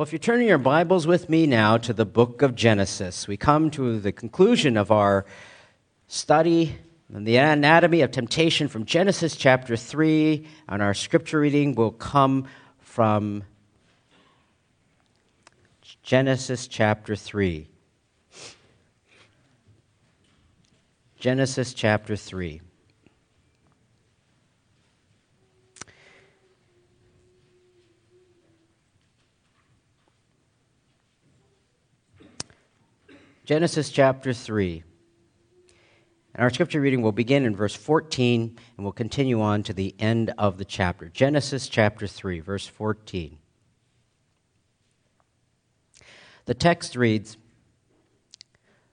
Well, if you're turning your Bibles with me now to the book of Genesis, we come to the conclusion of our study on the anatomy of temptation from Genesis chapter 3, and our scripture reading will come from Genesis chapter 3. Genesis chapter 3. Genesis chapter 3. And our scripture reading will begin in verse 14 and will continue on to the end of the chapter. Genesis chapter 3, verse 14. The text reads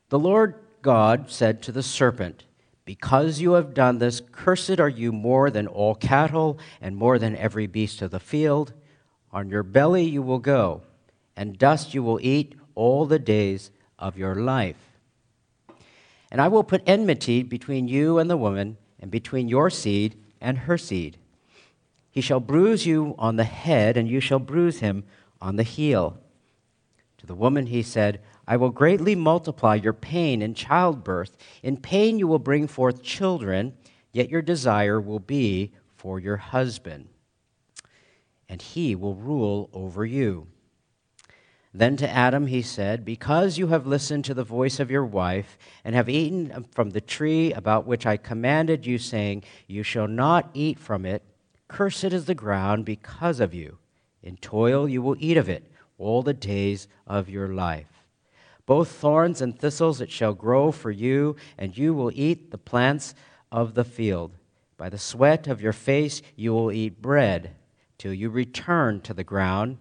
The Lord God said to the serpent, Because you have done this, cursed are you more than all cattle and more than every beast of the field. On your belly you will go, and dust you will eat all the days of your life. And I will put enmity between you and the woman, and between your seed and her seed. He shall bruise you on the head, and you shall bruise him on the heel. To the woman he said, I will greatly multiply your pain in childbirth. In pain you will bring forth children, yet your desire will be for your husband, and he will rule over you. Then to Adam he said, Because you have listened to the voice of your wife, and have eaten from the tree about which I commanded you, saying, You shall not eat from it, cursed is the ground because of you. In toil you will eat of it all the days of your life. Both thorns and thistles it shall grow for you, and you will eat the plants of the field. By the sweat of your face you will eat bread, till you return to the ground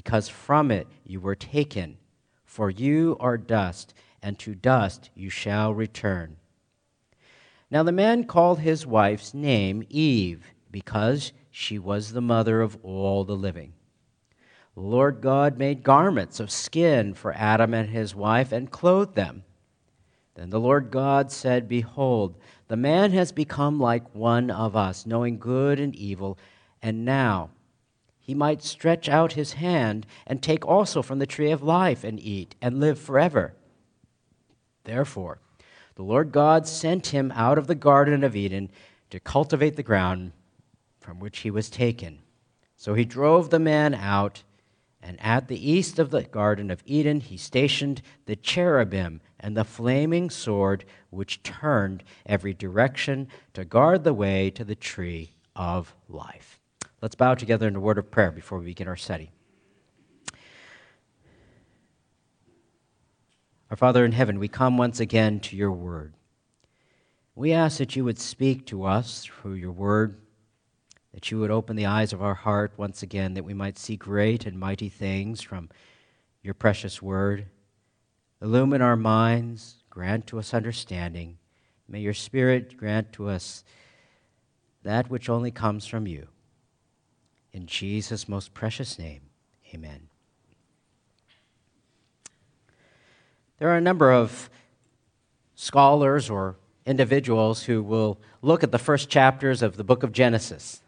because from it you were taken. For you are dust, and to dust you shall return. Now the man called his wife's name Eve, because she was the mother of all the living. The Lord God made garments of skin for Adam and his wife and clothed them. Then the Lord God said, Behold, the man has become like one of us, knowing good and evil, and now he might stretch out his hand and take also from the tree of life and eat and live forever. Therefore, the Lord God sent him out of the Garden of Eden to cultivate the ground from which he was taken. So he drove the man out, and at the east of the Garden of Eden he stationed the cherubim and the flaming sword which turned every direction to guard the way to the tree of life. Let's bow together in a word of prayer before we begin our study. Our Father in heaven, we come once again to your word. We ask that you would speak to us through your word, that you would open the eyes of our heart once again, that we might see great and mighty things from your precious word. Illumine our minds, grant to us understanding. May your Spirit grant to us that which only comes from you. In Jesus' most precious name, amen. There are a number of scholars or individuals who will look at the first chapters of the book of Genesis.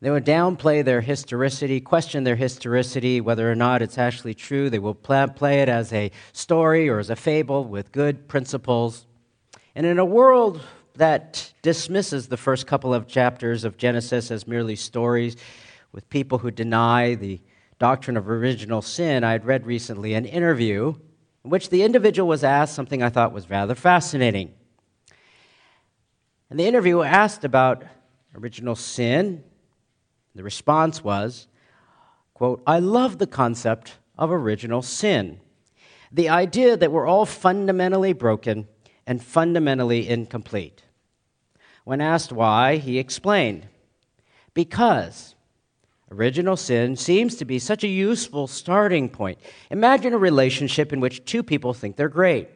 They will downplay their historicity, question their historicity, whether or not it's actually true. They will play it as a story or as a fable with good principles. And in a world that dismisses the first couple of chapters of Genesis as merely stories with people who deny the doctrine of original sin. I had read recently an interview in which the individual was asked something I thought was rather fascinating. And the interviewer asked about original sin. The response was, quote, I love the concept of original sin. The idea that we're all fundamentally broken and fundamentally incomplete. When asked why, he explained because original sin seems to be such a useful starting point. Imagine a relationship in which two people think they're great,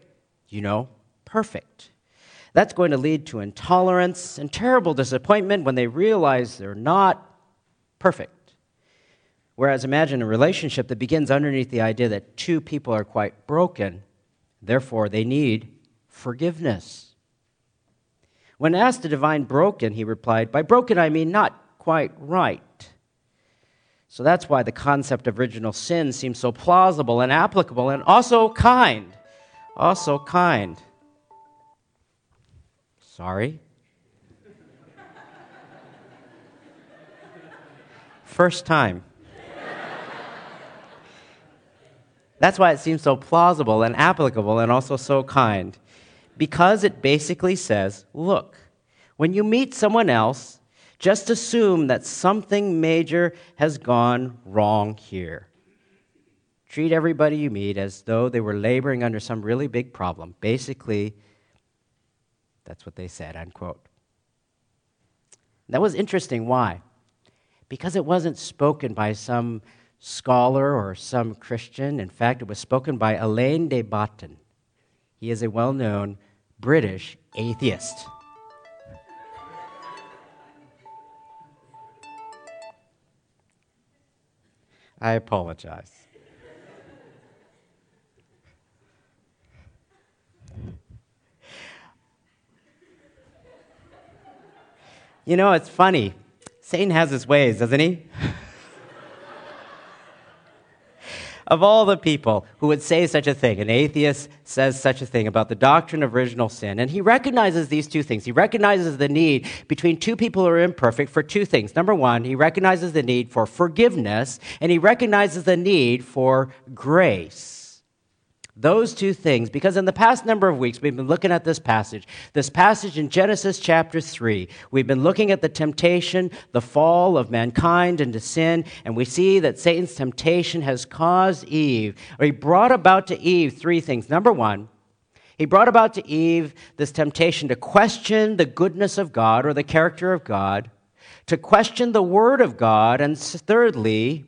you know, perfect. That's going to lead to intolerance and terrible disappointment when they realize they're not perfect. Whereas imagine a relationship that begins underneath the idea that two people are quite broken, therefore, they need forgiveness. When asked to define broken, he replied, By broken I mean not quite right. So that's why the concept of original sin seems so plausible and applicable and also kind. Also kind. Sorry. First time. That's why it seems so plausible and applicable and also so kind. Because it basically says look, when you meet someone else, just assume that something major has gone wrong here. Treat everybody you meet as though they were laboring under some really big problem. Basically, that's what they said, unquote. That was interesting. Why? Because it wasn't spoken by some scholar or some Christian. In fact, it was spoken by Alain de Botton. He is a well known British atheist. I apologize. You know, it's funny. Satan has his ways, doesn't he? Of all the people who would say such a thing, an atheist says such a thing about the doctrine of original sin, and he recognizes these two things. He recognizes the need between two people who are imperfect for two things. Number one, he recognizes the need for forgiveness, and he recognizes the need for grace. Those two things, because in the past number of weeks we've been looking at this passage, this passage in Genesis chapter 3. We've been looking at the temptation, the fall of mankind into sin, and we see that Satan's temptation has caused Eve, or he brought about to Eve three things. Number one, he brought about to Eve this temptation to question the goodness of God or the character of God, to question the word of God, and thirdly,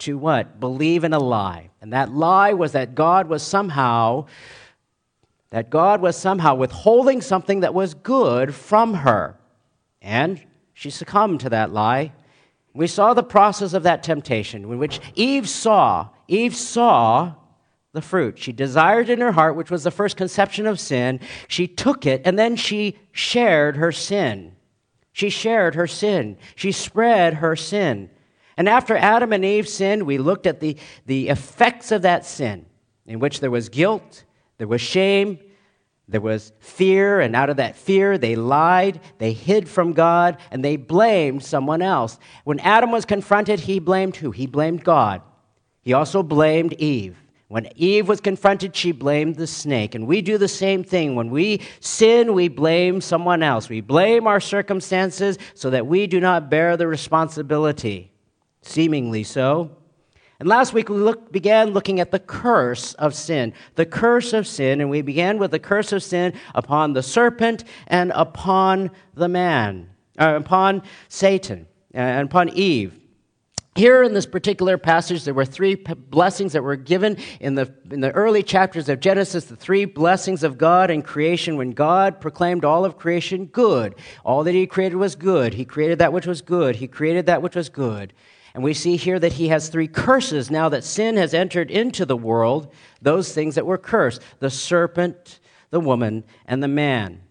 to what? Believe in a lie. And that lie was that God was somehow that God was somehow withholding something that was good from her. And she succumbed to that lie. We saw the process of that temptation in which Eve saw, Eve saw the fruit. She desired in her heart, which was the first conception of sin. She took it and then she shared her sin. She shared her sin. She spread her sin. And after Adam and Eve sinned, we looked at the, the effects of that sin, in which there was guilt, there was shame, there was fear, and out of that fear, they lied, they hid from God, and they blamed someone else. When Adam was confronted, he blamed who? He blamed God. He also blamed Eve. When Eve was confronted, she blamed the snake. And we do the same thing. When we sin, we blame someone else. We blame our circumstances so that we do not bear the responsibility seemingly so. And last week we look, began looking at the curse of sin. The curse of sin, and we began with the curse of sin upon the serpent and upon the man, uh, upon Satan, uh, and upon Eve. Here in this particular passage, there were three blessings that were given in the, in the early chapters of Genesis, the three blessings of God in creation when God proclaimed all of creation good. All that He created was good. He created that which was good. He created that which was good. And we see here that he has three curses now that sin has entered into the world, those things that were cursed the serpent, the woman, and the man.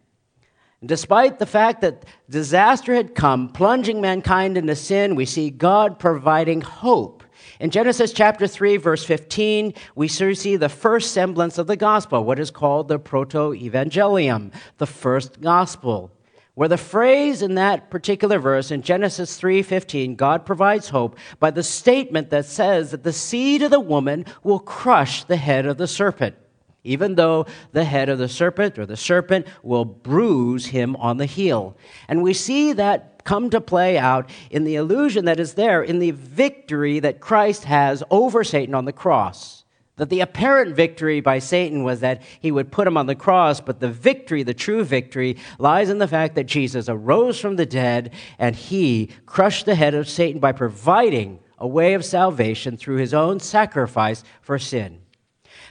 And despite the fact that disaster had come, plunging mankind into sin, we see God providing hope. In Genesis chapter 3, verse 15, we see the first semblance of the gospel, what is called the proto evangelium, the first gospel where the phrase in that particular verse in Genesis 3:15 God provides hope by the statement that says that the seed of the woman will crush the head of the serpent even though the head of the serpent or the serpent will bruise him on the heel. And we see that come to play out in the illusion that is there in the victory that Christ has over Satan on the cross that the apparent victory by Satan was that he would put him on the cross, but the victory, the true victory, lies in the fact that Jesus arose from the dead and he crushed the head of Satan by providing a way of salvation through his own sacrifice for sin.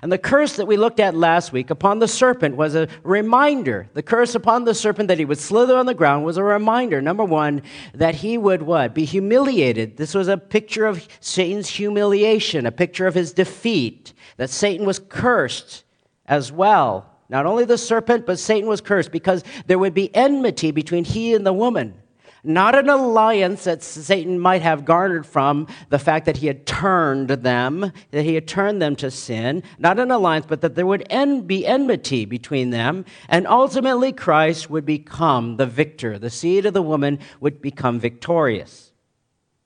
And the curse that we looked at last week upon the serpent was a reminder. The curse upon the serpent that he would slither on the ground was a reminder. Number one, that he would what? Be humiliated. This was a picture of Satan's humiliation, a picture of his defeat. That Satan was cursed as well. Not only the serpent, but Satan was cursed because there would be enmity between he and the woman. Not an alliance that Satan might have garnered from the fact that he had turned them, that he had turned them to sin, not an alliance, but that there would be enmity between them, and ultimately Christ would become the victor. The seed of the woman would become victorious.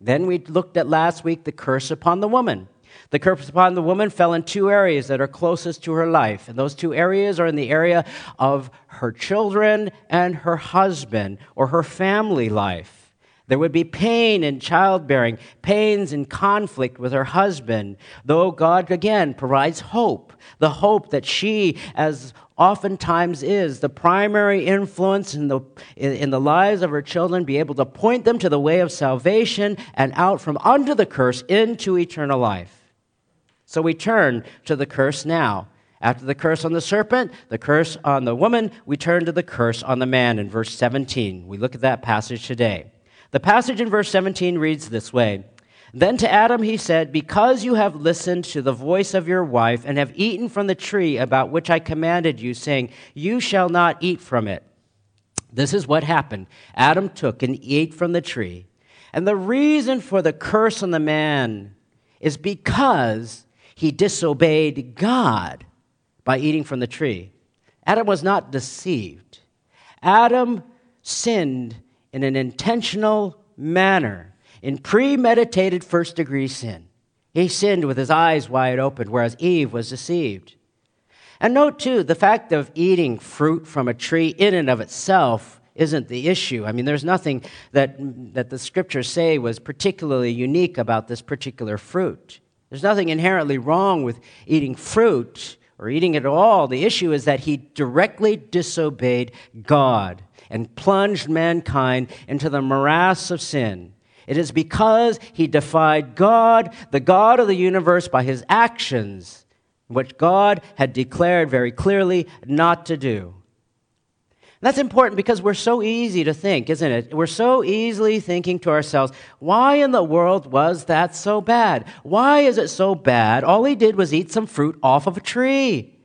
Then we looked at last week the curse upon the woman. The curse upon the woman fell in two areas that are closest to her life. And those two areas are in the area of her children and her husband or her family life. There would be pain in childbearing, pains in conflict with her husband, though God again provides hope, the hope that she, as oftentimes is the primary influence in the, in, the lives of her children, be able to point them to the way of salvation and out from under the curse into eternal life. So we turn to the curse now. After the curse on the serpent, the curse on the woman, we turn to the curse on the man in verse 17. We look at that passage today. The passage in verse 17 reads this way Then to Adam he said, Because you have listened to the voice of your wife and have eaten from the tree about which I commanded you, saying, You shall not eat from it. This is what happened. Adam took and ate from the tree. And the reason for the curse on the man is because he disobeyed God by eating from the tree. Adam was not deceived. Adam sinned in an intentional manner, in premeditated first degree sin. He sinned with his eyes wide open, whereas Eve was deceived. And note too, the fact of eating fruit from a tree in and of itself isn't the issue. I mean, there's nothing that, that the scriptures say was particularly unique about this particular fruit. There's nothing inherently wrong with eating fruit or eating it at all. The issue is that he directly disobeyed God and plunged mankind into the morass of sin. It is because he defied God, the God of the universe, by his actions, which God had declared very clearly not to do. That's important because we're so easy to think, isn't it? We're so easily thinking to ourselves, why in the world was that so bad? Why is it so bad? All he did was eat some fruit off of a tree.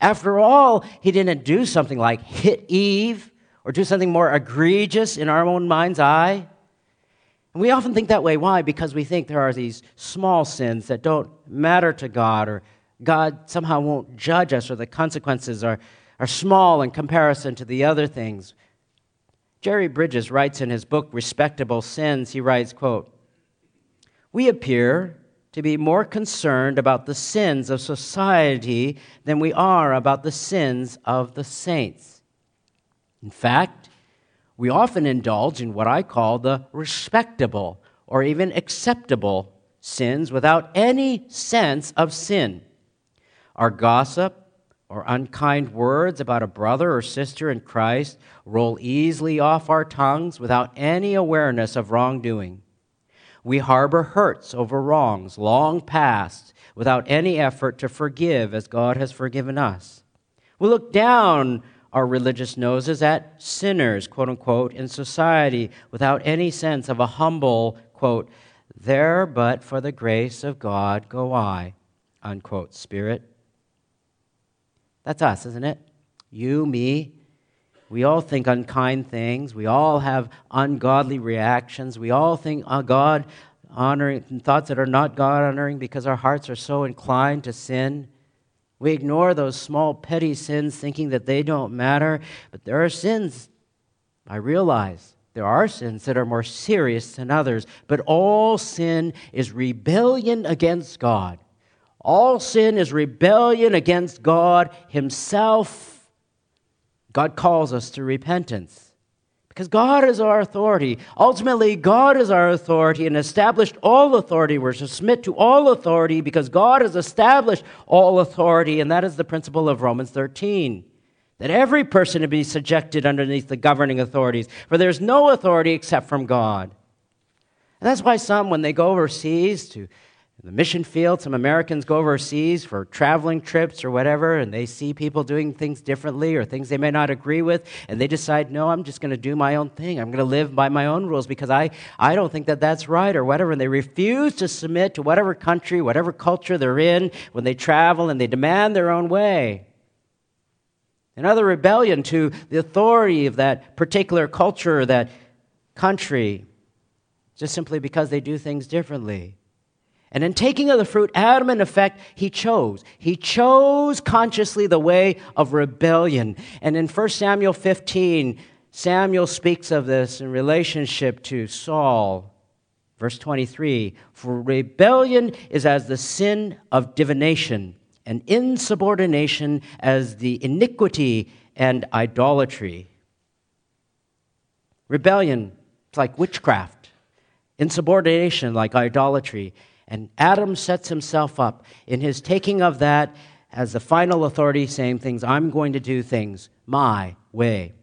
After all, he didn't do something like hit Eve or do something more egregious in our own mind's eye. And we often think that way. Why? Because we think there are these small sins that don't matter to God or God somehow won't judge us or the consequences are are small in comparison to the other things. Jerry Bridges writes in his book Respectable Sins, he writes, quote, "We appear to be more concerned about the sins of society than we are about the sins of the saints. In fact, we often indulge in what I call the respectable or even acceptable sins without any sense of sin. Our gossip, or unkind words about a brother or sister in Christ roll easily off our tongues without any awareness of wrongdoing. We harbor hurts over wrongs long past without any effort to forgive as God has forgiven us. We look down our religious noses at sinners, quote unquote, in society without any sense of a humble, quote, there but for the grace of God go I, unquote, spirit. That's us, isn't it? You, me. We all think unkind things. We all have ungodly reactions. We all think uh, God honoring thoughts that are not God honoring because our hearts are so inclined to sin. We ignore those small petty sins thinking that they don't matter, but there are sins. I realize there are sins that are more serious than others, but all sin is rebellion against God. All sin is rebellion against God Himself. God calls us to repentance because God is our authority. Ultimately, God is our authority and established all authority. We're to submit to all authority because God has established all authority, and that is the principle of Romans 13 that every person to be subjected underneath the governing authorities, for there's no authority except from God. And that's why some, when they go overseas to the mission field, some Americans go overseas for traveling trips or whatever, and they see people doing things differently or things they may not agree with, and they decide, no, I'm just going to do my own thing. I'm going to live by my own rules because I, I don't think that that's right or whatever. And they refuse to submit to whatever country, whatever culture they're in when they travel, and they demand their own way. Another rebellion to the authority of that particular culture, or that country just simply because they do things differently. And in taking of the fruit, Adam, in effect, he chose. He chose consciously the way of rebellion. And in 1 Samuel 15, Samuel speaks of this in relationship to Saul. Verse 23 For rebellion is as the sin of divination, and insubordination as the iniquity and idolatry. Rebellion, it's like witchcraft. Insubordination, like idolatry. And Adam sets himself up in his taking of that as the final authority, saying things, I'm going to do things my way.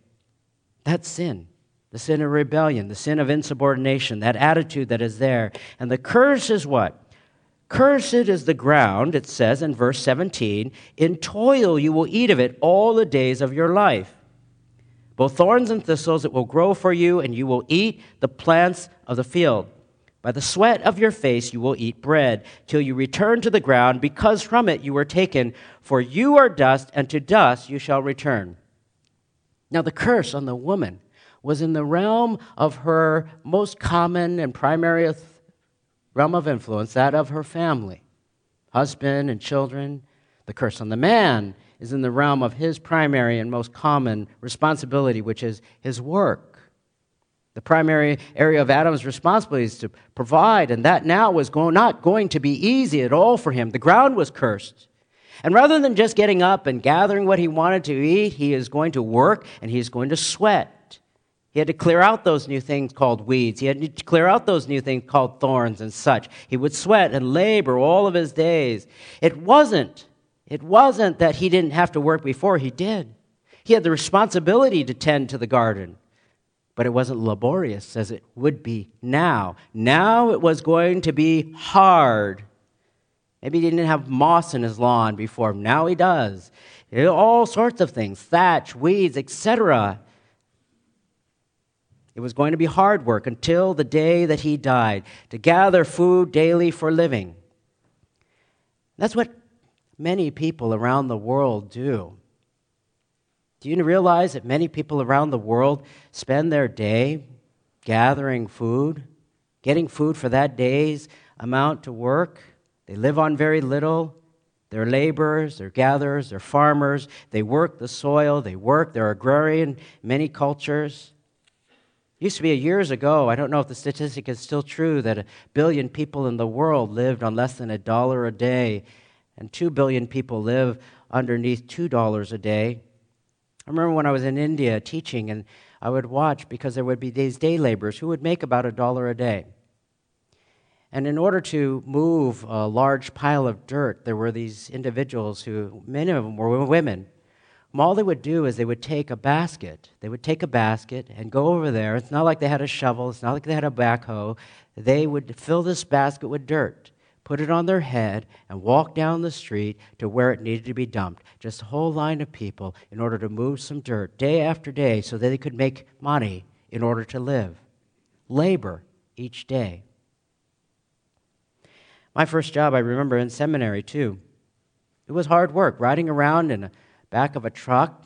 That's sin. The sin of rebellion, the sin of insubordination, that attitude that is there. And the curse is what? Cursed is the ground, it says in verse 17. In toil you will eat of it all the days of your life. Both thorns and thistles it will grow for you, and you will eat the plants of the field. By the sweat of your face you will eat bread, till you return to the ground, because from it you were taken. For you are dust, and to dust you shall return. Now, the curse on the woman was in the realm of her most common and primary realm of influence, that of her family, husband and children. The curse on the man is in the realm of his primary and most common responsibility, which is his work. The primary area of Adam's responsibility is to provide, and that now was go- not going to be easy at all for him. The ground was cursed. And rather than just getting up and gathering what he wanted to eat, he is going to work and he is going to sweat. He had to clear out those new things called weeds. He had to clear out those new things called thorns and such. He would sweat and labor all of his days. It wasn't, it wasn't that he didn't have to work before, he did. He had the responsibility to tend to the garden but it wasn't laborious as it would be now. Now it was going to be hard. Maybe he didn't have moss in his lawn before. Now he does. All sorts of things thatch, weeds, etc. It was going to be hard work until the day that he died to gather food daily for living. That's what many people around the world do. Do you realize that many people around the world spend their day gathering food, getting food for that day's amount to work? They live on very little. They're laborers, they're gatherers, they're farmers. They work the soil, they work, they're agrarian, many cultures. It used to be years ago, I don't know if the statistic is still true, that a billion people in the world lived on less than a dollar a day, and two billion people live underneath two dollars a day. I remember when I was in India teaching, and I would watch because there would be these day laborers who would make about a dollar a day. And in order to move a large pile of dirt, there were these individuals who, many of them were women. all they would do is they would take a basket. They would take a basket and go over there. It's not like they had a shovel, it's not like they had a backhoe. They would fill this basket with dirt put it on their head, and walk down the street to where it needed to be dumped. Just a whole line of people in order to move some dirt day after day so that they could make money in order to live. Labor each day. My first job, I remember in seminary too. It was hard work, riding around in the back of a truck.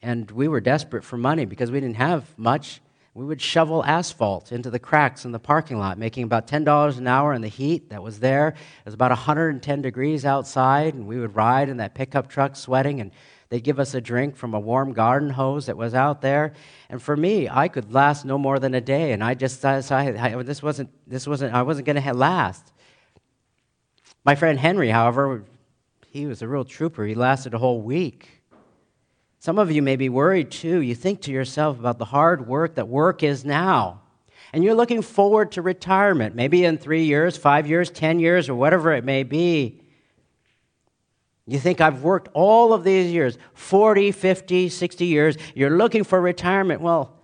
And we were desperate for money because we didn't have much we would shovel asphalt into the cracks in the parking lot, making about $10 an hour in the heat that was there. It was about 110 degrees outside, and we would ride in that pickup truck sweating, and they'd give us a drink from a warm garden hose that was out there. And for me, I could last no more than a day, and I just decided I, this wasn't, this wasn't, I wasn't going to last. My friend Henry, however, he was a real trooper. He lasted a whole week. Some of you may be worried too. You think to yourself about the hard work that work is now. And you're looking forward to retirement, maybe in three years, five years, ten years, or whatever it may be. You think, I've worked all of these years 40, 50, 60 years. You're looking for retirement. Well,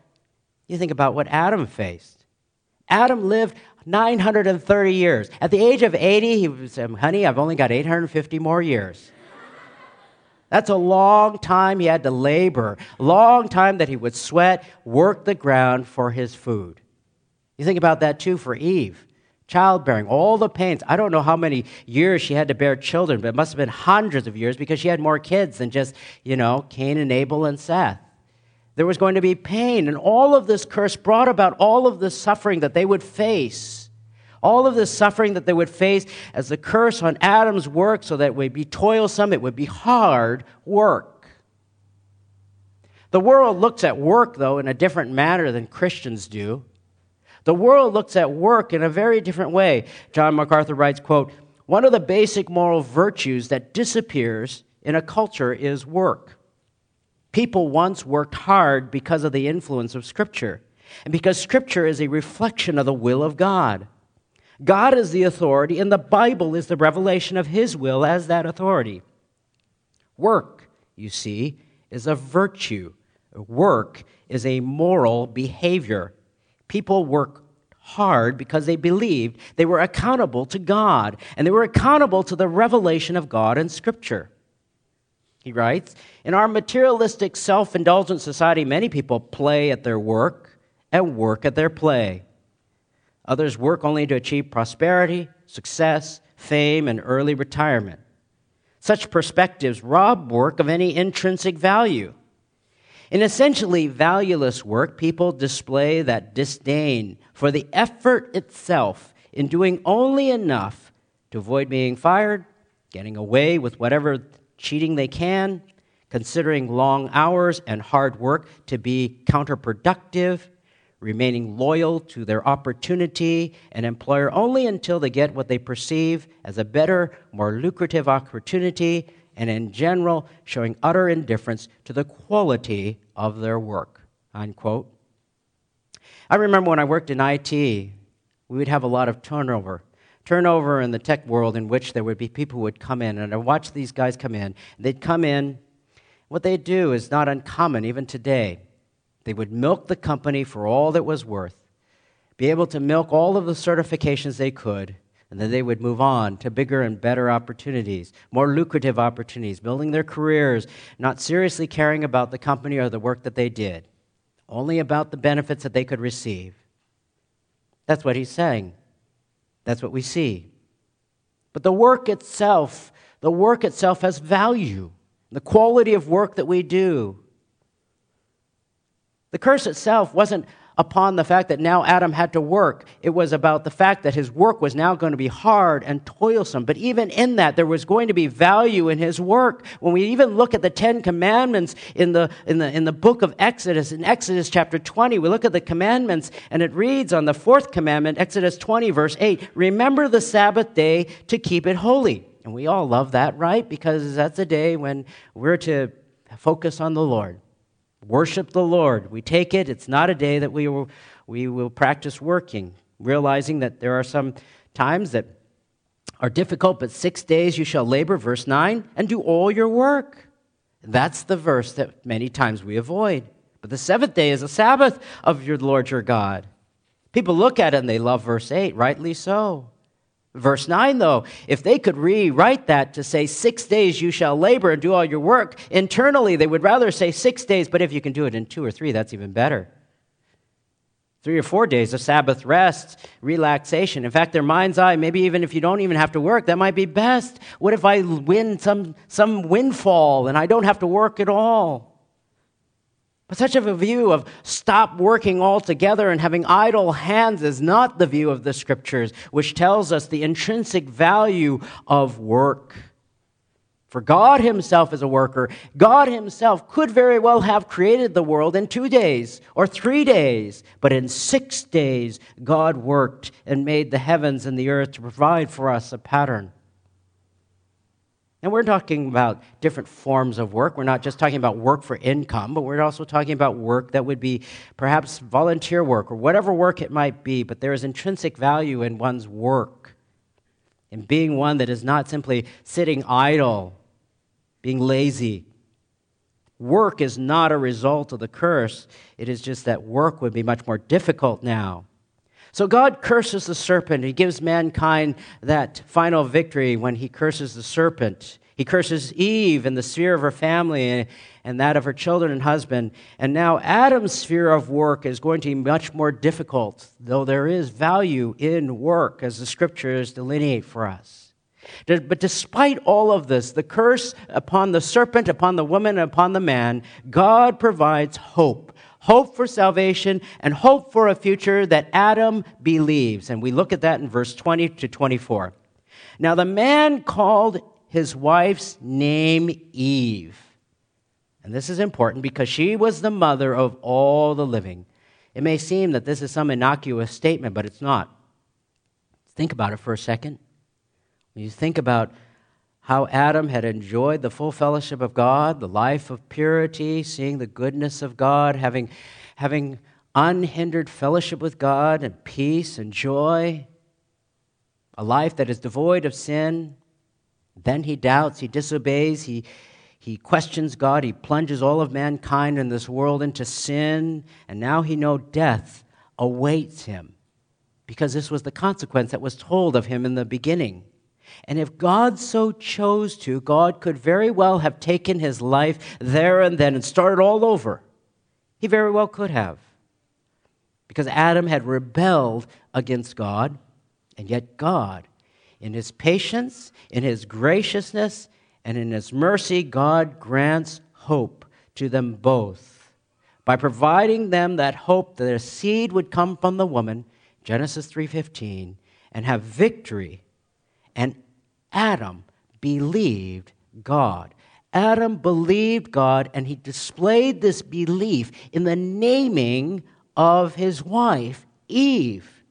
you think about what Adam faced. Adam lived 930 years. At the age of 80, he said, um, Honey, I've only got 850 more years. That's a long time he had to labor, long time that he would sweat, work the ground for his food. You think about that too for Eve. Childbearing, all the pains. I don't know how many years she had to bear children, but it must have been hundreds of years because she had more kids than just, you know, Cain and Abel and Seth. There was going to be pain, and all of this curse brought about all of the suffering that they would face. All of the suffering that they would face as the curse on Adam's work, so that it would be toilsome, it would be hard work. The world looks at work, though, in a different manner than Christians do. The world looks at work in a very different way. John MacArthur writes, quote, one of the basic moral virtues that disappears in a culture is work. People once worked hard because of the influence of Scripture, and because Scripture is a reflection of the will of God. God is the authority, and the Bible is the revelation of His will as that authority. Work, you see, is a virtue. Work is a moral behavior. People work hard because they believed they were accountable to God, and they were accountable to the revelation of God in Scripture. He writes In our materialistic, self indulgent society, many people play at their work and work at their play. Others work only to achieve prosperity, success, fame, and early retirement. Such perspectives rob work of any intrinsic value. In essentially valueless work, people display that disdain for the effort itself in doing only enough to avoid being fired, getting away with whatever cheating they can, considering long hours and hard work to be counterproductive, remaining loyal to their opportunity and employer only until they get what they perceive as a better, more lucrative opportunity, and in general, showing utter indifference to the quality of their work. Unquote. I remember when I worked in IT, we would have a lot of turnover turnover in the tech world in which there would be people who would come in, and I watched these guys come in. They'd come in. What they'd do is not uncommon even today. They would milk the company for all that was worth, be able to milk all of the certifications they could, and then they would move on to bigger and better opportunities, more lucrative opportunities, building their careers, not seriously caring about the company or the work that they did, only about the benefits that they could receive. That's what he's saying. That's what we see. But the work itself, the work itself has value. The quality of work that we do. The curse itself wasn't upon the fact that now Adam had to work. It was about the fact that his work was now going to be hard and toilsome. But even in that, there was going to be value in his work. When we even look at the Ten Commandments in the, in the, in the book of Exodus, in Exodus chapter 20, we look at the commandments and it reads on the fourth commandment, Exodus 20, verse 8, remember the Sabbath day to keep it holy. And we all love that, right? Because that's a day when we're to focus on the Lord worship the Lord. We take it, it's not a day that we will, we will practice working, realizing that there are some times that are difficult, but six days you shall labor, verse 9, and do all your work. That's the verse that many times we avoid. But the seventh day is a Sabbath of your Lord your God. People look at it and they love verse 8, rightly so. Verse 9, though, if they could rewrite that to say, six days you shall labor and do all your work, internally they would rather say six days, but if you can do it in two or three, that's even better. Three or four days of Sabbath rest, relaxation. In fact, their mind's eye, maybe even if you don't even have to work, that might be best. What if I win some, some windfall and I don't have to work at all? But such a view of stop working altogether and having idle hands is not the view of the scriptures, which tells us the intrinsic value of work. For God Himself is a worker. God Himself could very well have created the world in two days or three days, but in six days, God worked and made the heavens and the earth to provide for us a pattern. And we're talking about different forms of work. We're not just talking about work for income, but we're also talking about work that would be perhaps volunteer work or whatever work it might be. But there is intrinsic value in one's work, in being one that is not simply sitting idle, being lazy. Work is not a result of the curse, it is just that work would be much more difficult now. So God curses the serpent. He gives mankind that final victory when he curses the serpent. He curses Eve and the sphere of her family and that of her children and husband. And now Adam's sphere of work is going to be much more difficult, though there is value in work, as the scriptures delineate for us. But despite all of this, the curse upon the serpent, upon the woman, and upon the man, God provides hope. Hope for salvation and hope for a future that Adam believes. And we look at that in verse 20 to 24. Now, the man called his wife's name Eve. And this is important because she was the mother of all the living. It may seem that this is some innocuous statement, but it's not. Think about it for a second. When you think about how Adam had enjoyed the full fellowship of God, the life of purity, seeing the goodness of God, having, having unhindered fellowship with God and peace and joy, a life that is devoid of sin. Then he doubts, he disobeys, he, he questions God, he plunges all of mankind in this world into sin, and now he knows death awaits him because this was the consequence that was told of him in the beginning. And if God so chose to, God could very well have taken his life there and then and started all over. He very well could have. Because Adam had rebelled against God, and yet God, in his patience, in his graciousness, and in his mercy, God grants hope to them both by providing them that hope that their seed would come from the woman, Genesis 3:15, and have victory and Adam believed God. Adam believed God, and he displayed this belief in the naming of his wife, Eve.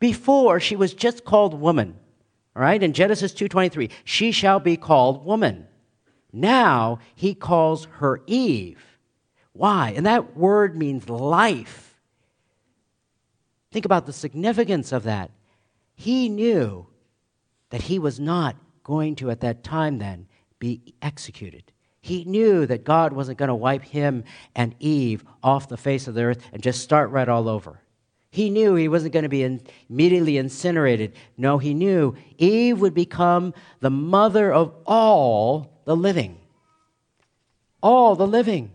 Before, she was just called woman. All right, in Genesis 2:23, she shall be called woman. Now he calls her Eve. Why? And that word means life. Think about the significance of that. He knew that he was not going to, at that time, then, be executed. He knew that God wasn't going to wipe him and Eve off the face of the earth and just start right all over. He knew he wasn't going to be in, immediately incinerated. No, he knew Eve would become the mother of all the living. All the living.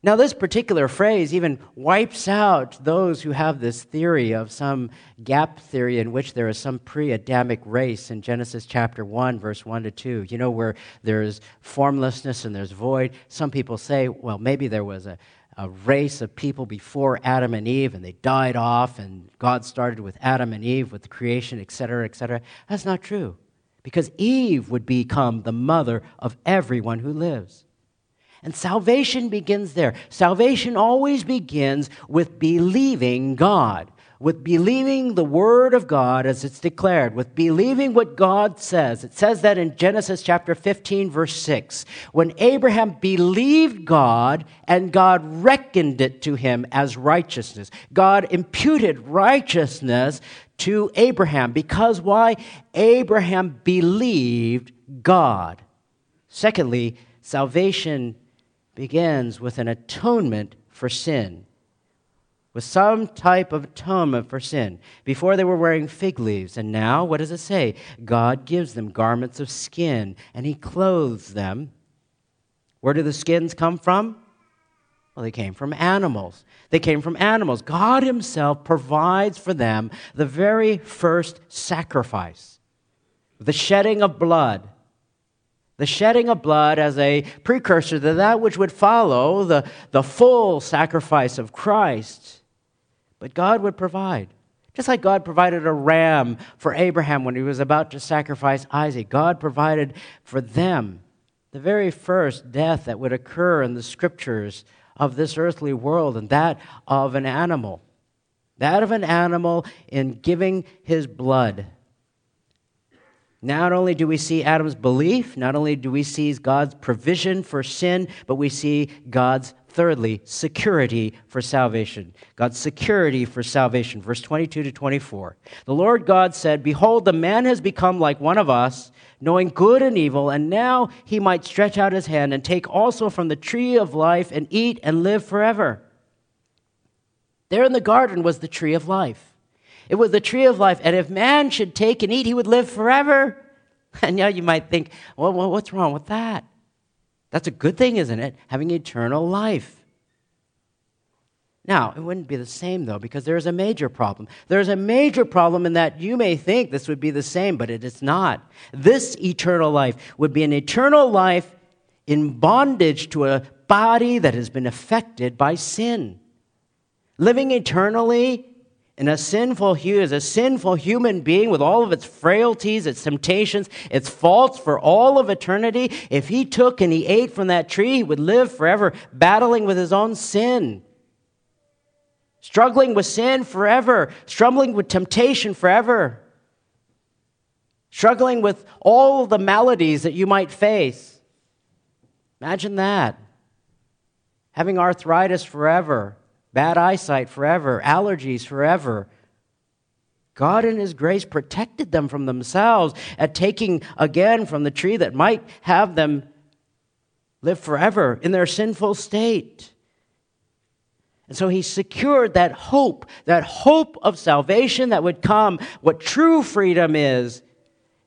Now, this particular phrase even wipes out those who have this theory of some gap theory in which there is some pre Adamic race in Genesis chapter 1, verse 1 to 2. You know, where there's formlessness and there's void. Some people say, well, maybe there was a, a race of people before Adam and Eve and they died off and God started with Adam and Eve with the creation, etc., etc. That's not true because Eve would become the mother of everyone who lives. And salvation begins there. Salvation always begins with believing God, with believing the Word of God as it's declared, with believing what God says. It says that in Genesis chapter 15, verse 6. When Abraham believed God and God reckoned it to him as righteousness, God imputed righteousness to Abraham. Because why? Abraham believed God. Secondly, salvation begins with an atonement for sin, with some type of atonement for sin. Before they were wearing fig leaves, and now, what does it say? God gives them garments of skin, and He clothes them. Where do the skins come from? Well, they came from animals. They came from animals. God Himself provides for them the very first sacrifice, the shedding of blood the shedding of blood as a precursor to that which would follow the, the full sacrifice of Christ. But God would provide. Just like God provided a ram for Abraham when he was about to sacrifice Isaac, God provided for them the very first death that would occur in the scriptures of this earthly world, and that of an animal. That of an animal in giving his blood not only do we see Adam's belief, not only do we see God's provision for sin, but we see God's, thirdly, security for salvation. God's security for salvation. Verse 22 to 24. The Lord God said, Behold, the man has become like one of us, knowing good and evil, and now he might stretch out his hand and take also from the tree of life and eat and live forever. There in the garden was the tree of life. It was the tree of life. And if man should take and eat, he would live forever. And now you might think, well, what's wrong with that? That's a good thing, isn't it? Having eternal life. Now, it wouldn't be the same though, because there is a major problem. There's a major problem in that you may think this would be the same, but it is not. This eternal life would be an eternal life in bondage to a body that has been affected by sin. Living eternally in a sinful as a sinful human being with all of its frailties, its temptations, its faults for all of eternity, if he took and he ate from that tree, he would live forever battling with his own sin. Struggling with sin forever, struggling with temptation forever, struggling with all the maladies that you might face. Imagine that. Having arthritis forever, bad eyesight forever, allergies forever. God, in His grace, protected them from themselves at taking again from the tree that might have them live forever in their sinful state. And so he secured that hope, that hope of salvation that would come, what true freedom is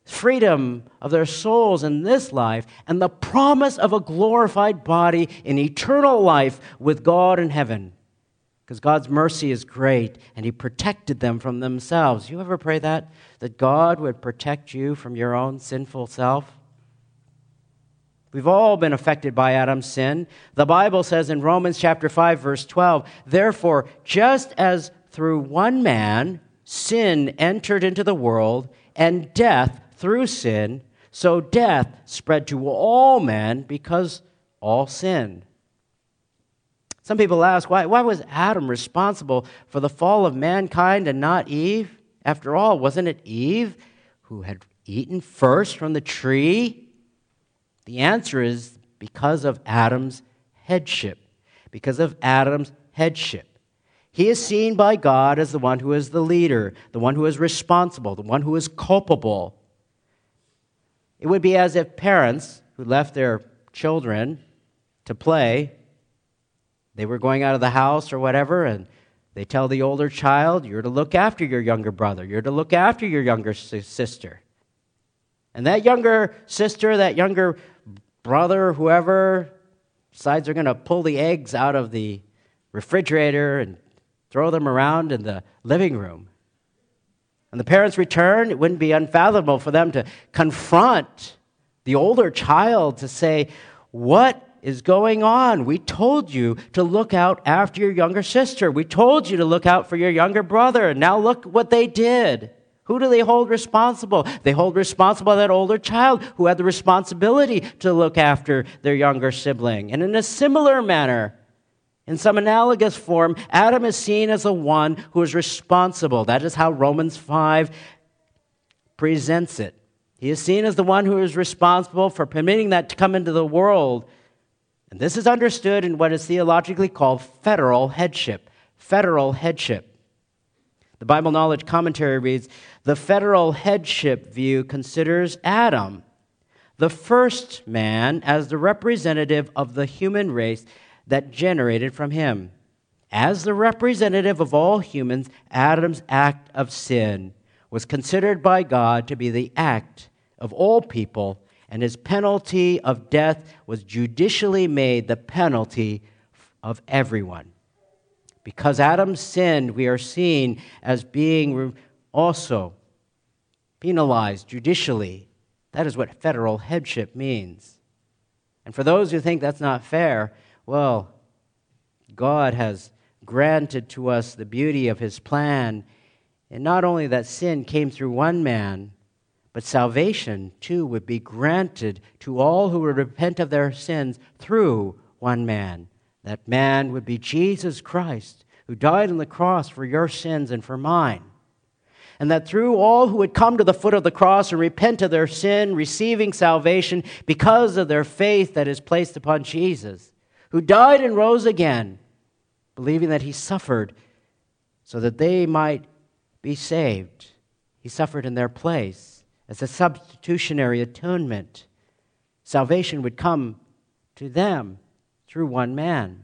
freedom of their souls in this life, and the promise of a glorified body in eternal life with God in heaven. Because God's mercy is great, and He protected them from themselves. You ever pray that? That God would protect you from your own sinful self? We've all been affected by Adam's sin. The Bible says in Romans chapter 5 verse 12, "Therefore, just as through one man sin entered into the world, and death through sin, so death spread to all men because all sinned." Some people ask, why, why was Adam responsible for the fall of mankind and not Eve? After all, wasn't it Eve who had eaten first from the tree? The answer is because of Adam's headship. Because of Adam's headship. He is seen by God as the one who is the leader, the one who is responsible, the one who is culpable. It would be as if parents who left their children to play, they were going out of the house or whatever, and they tell the older child, You're to look after your younger brother, you're to look after your younger sister. And that younger sister, that younger brother, whoever, decides they're going to pull the eggs out of the refrigerator and throw them around in the living room. And the parents return, it wouldn't be unfathomable for them to confront the older child to say, What is going on? We told you to look out after your younger sister. We told you to look out for your younger brother. And now look what they did. Who do they hold responsible? They hold responsible that older child who had the responsibility to look after their younger sibling. And in a similar manner, in some analogous form, Adam is seen as the one who is responsible. That is how Romans 5 presents it. He is seen as the one who is responsible for permitting that to come into the world. And this is understood in what is theologically called federal headship. Federal headship. The Bible Knowledge Commentary reads The federal headship view considers Adam, the first man, as the representative of the human race that generated from him. As the representative of all humans, Adam's act of sin was considered by God to be the act of all people, and his penalty of death was judicially made the penalty of everyone. Because Adam sinned, we are seen as being also penalized judicially. That is what federal headship means. And for those who think that's not fair, well, God has granted to us the beauty of his plan. And not only that sin came through one man, but salvation too would be granted to all who would repent of their sins through one man. That man would be Jesus Christ, who died on the cross for your sins and for mine. And that through all who would come to the foot of the cross and repent of their sin, receiving salvation because of their faith that is placed upon Jesus, who died and rose again, believing that he suffered so that they might be saved. He suffered in their place as a substitutionary atonement. Salvation would come to them through one man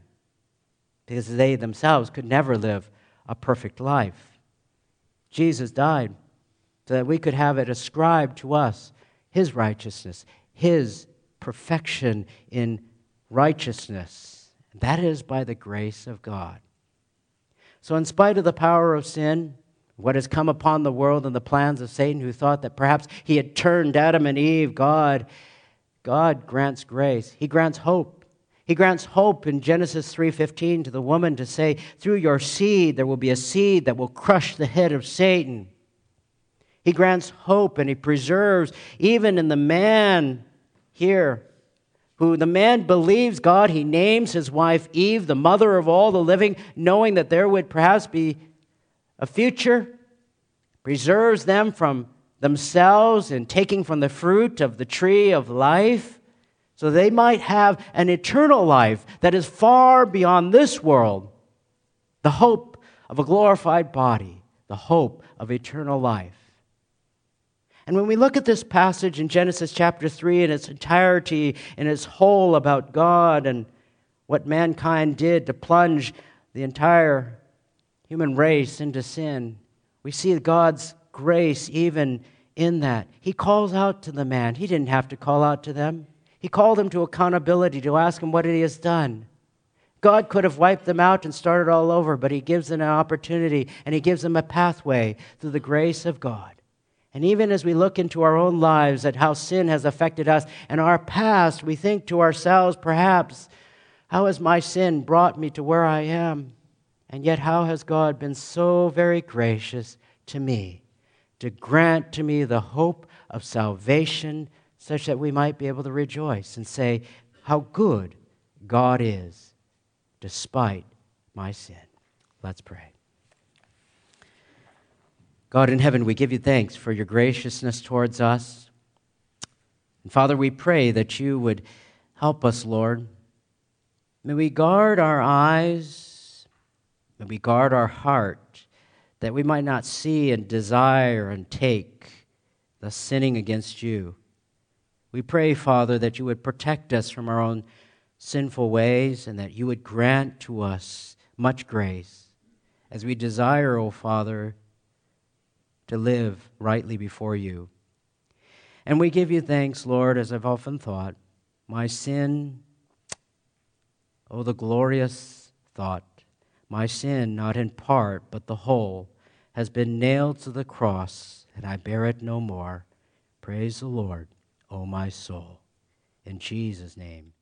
because they themselves could never live a perfect life. Jesus died so that we could have it ascribed to us, his righteousness, his perfection in righteousness. That is by the grace of God. So, in spite of the power of sin, what has come upon the world and the plans of Satan, who thought that perhaps he had turned Adam and Eve, God, God grants grace. He grants hope. He grants hope in Genesis 3:15 to the woman to say, "Through your seed there will be a seed that will crush the head of Satan." He grants hope and he preserves even in the man here who the man believes God, he names his wife Eve, the mother of all the living, knowing that there would perhaps be a future, preserves them from themselves and taking from the fruit of the tree of life, so they might have an eternal life that is far beyond this world. The hope of a glorified body, the hope of eternal life. And when we look at this passage in Genesis chapter 3 in its entirety, in its whole about God and what mankind did to plunge the entire human race into sin, we see God's grace even in that. He calls out to the man. He didn't have to call out to them. He called him to accountability to ask him what he has done. God could have wiped them out and started all over, but he gives them an opportunity and he gives them a pathway through the grace of God. And even as we look into our own lives at how sin has affected us and our past, we think to ourselves, perhaps, how has my sin brought me to where I am? And yet, how has God been so very gracious to me to grant to me the hope of salvation such that we might be able to rejoice and say, How good God is despite my sin? Let's pray. God in heaven, we give you thanks for your graciousness towards us. And Father, we pray that you would help us, Lord. May we guard our eyes, may we guard our heart, that we might not see and desire and take the sinning against you. We pray, Father, that you would protect us from our own sinful ways and that you would grant to us much grace as we desire, O oh Father, to live rightly before you. And we give you thanks, Lord, as I've often thought. My sin, oh, the glorious thought, my sin, not in part, but the whole, has been nailed to the cross, and I bear it no more. Praise the Lord, O my soul. In Jesus' name.